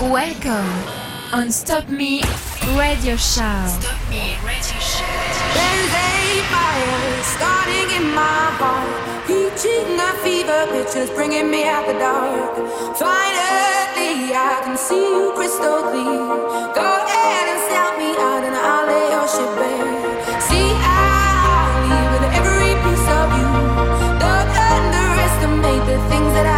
Welcome on Stop Me Radio Show. Stop Me Radio Show. There's a fire starting in my heart, reaching a fever pitch, is bringing me out the dark. Finally, I can see you crystal clear. Go ahead and sell me out, and I'll lay your shit bare. See, I leave with every piece of you. Don't underestimate the things that I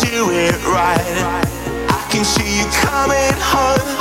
do it right. I can see you coming home,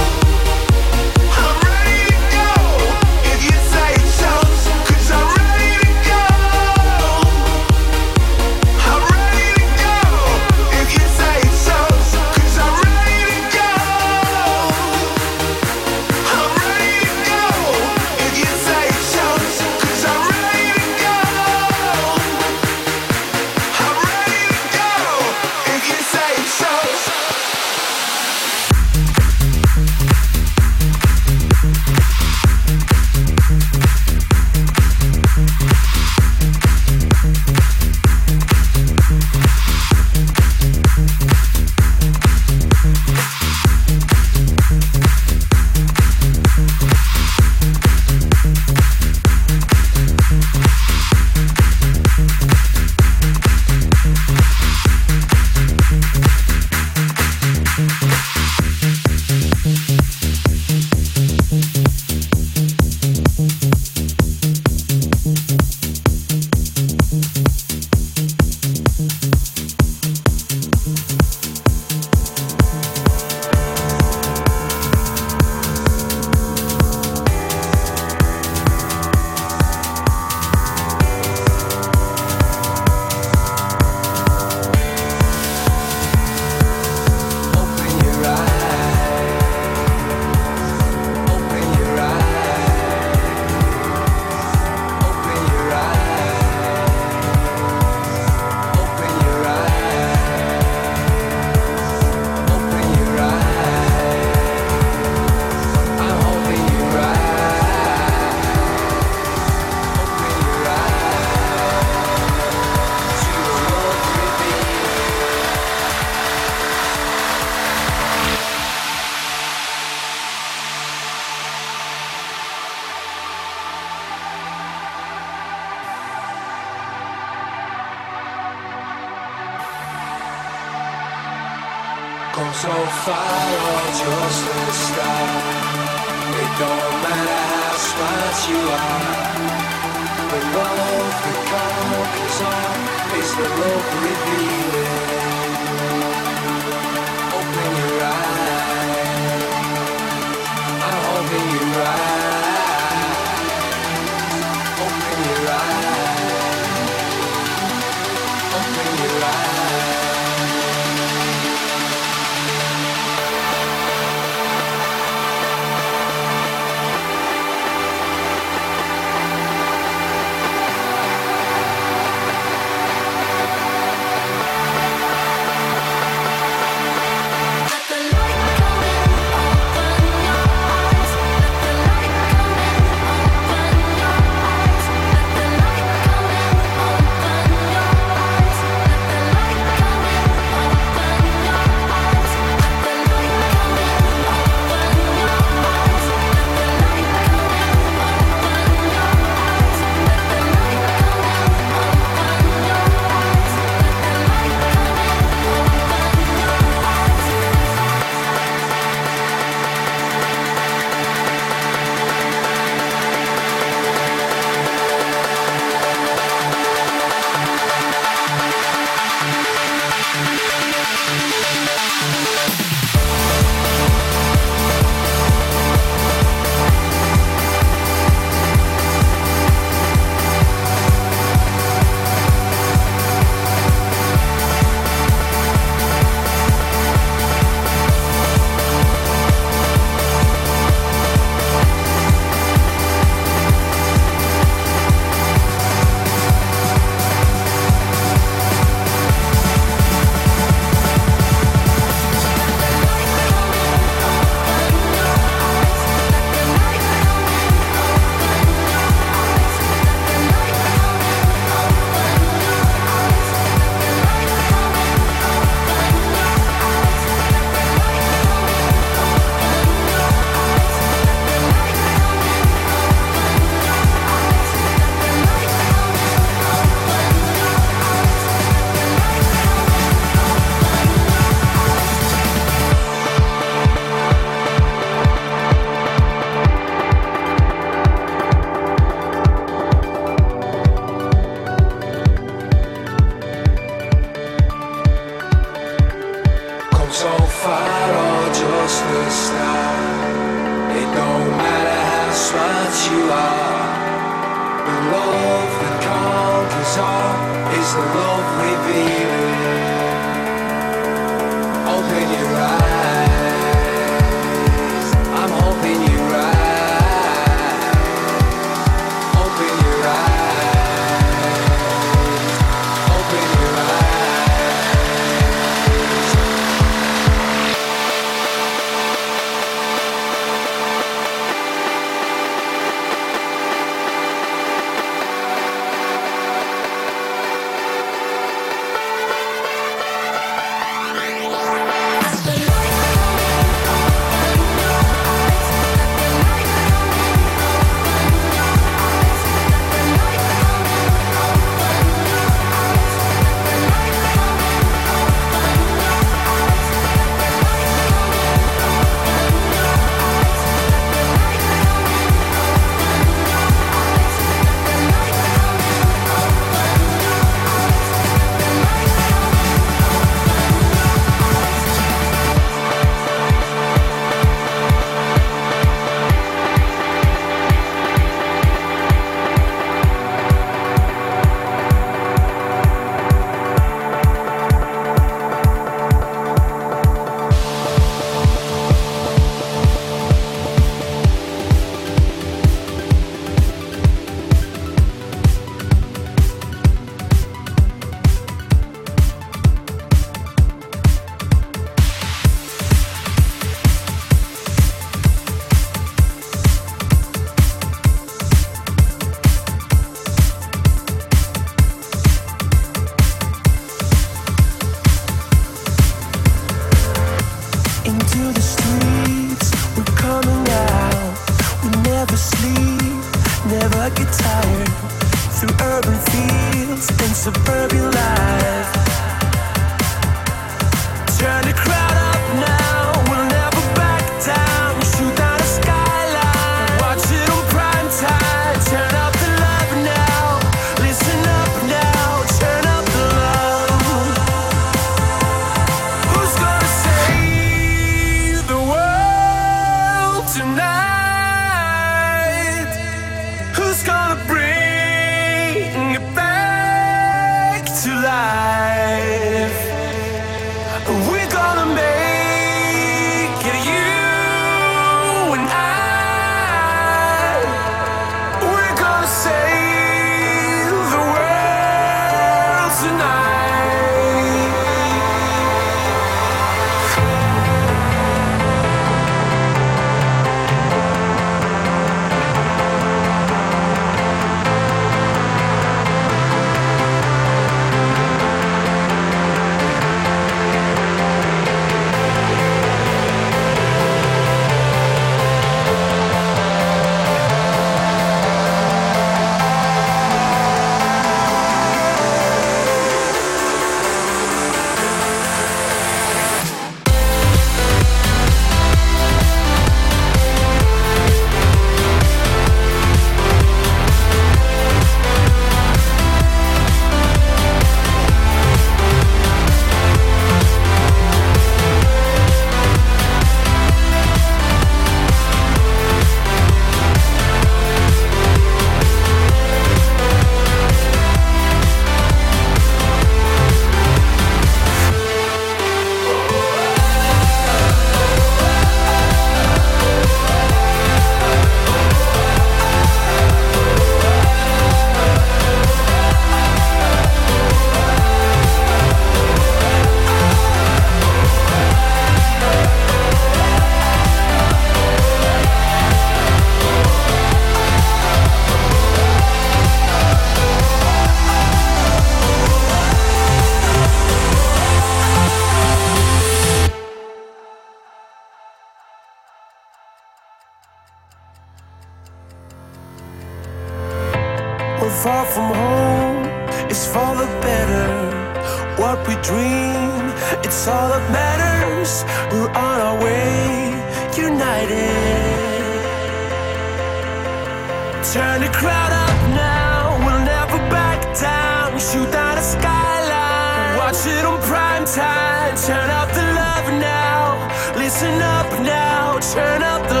listen up now, turn up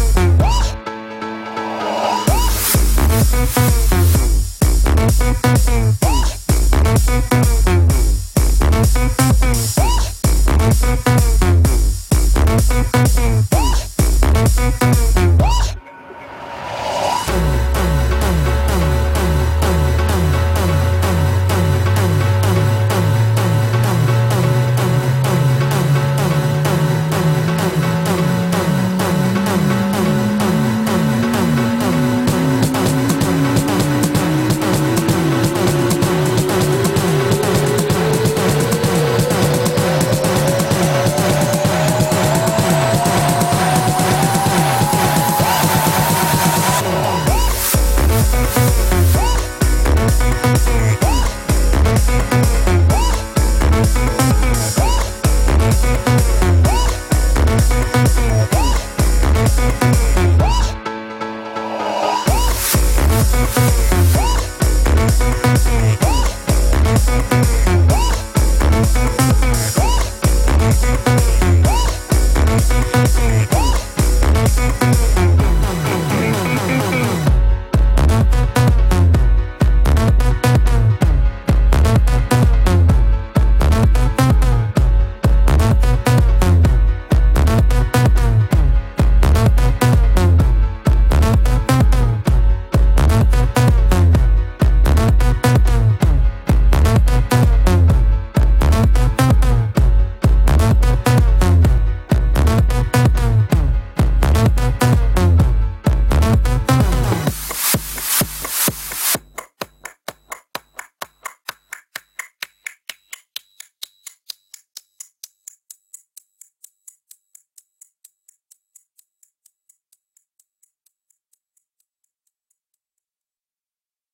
Mm-hmm.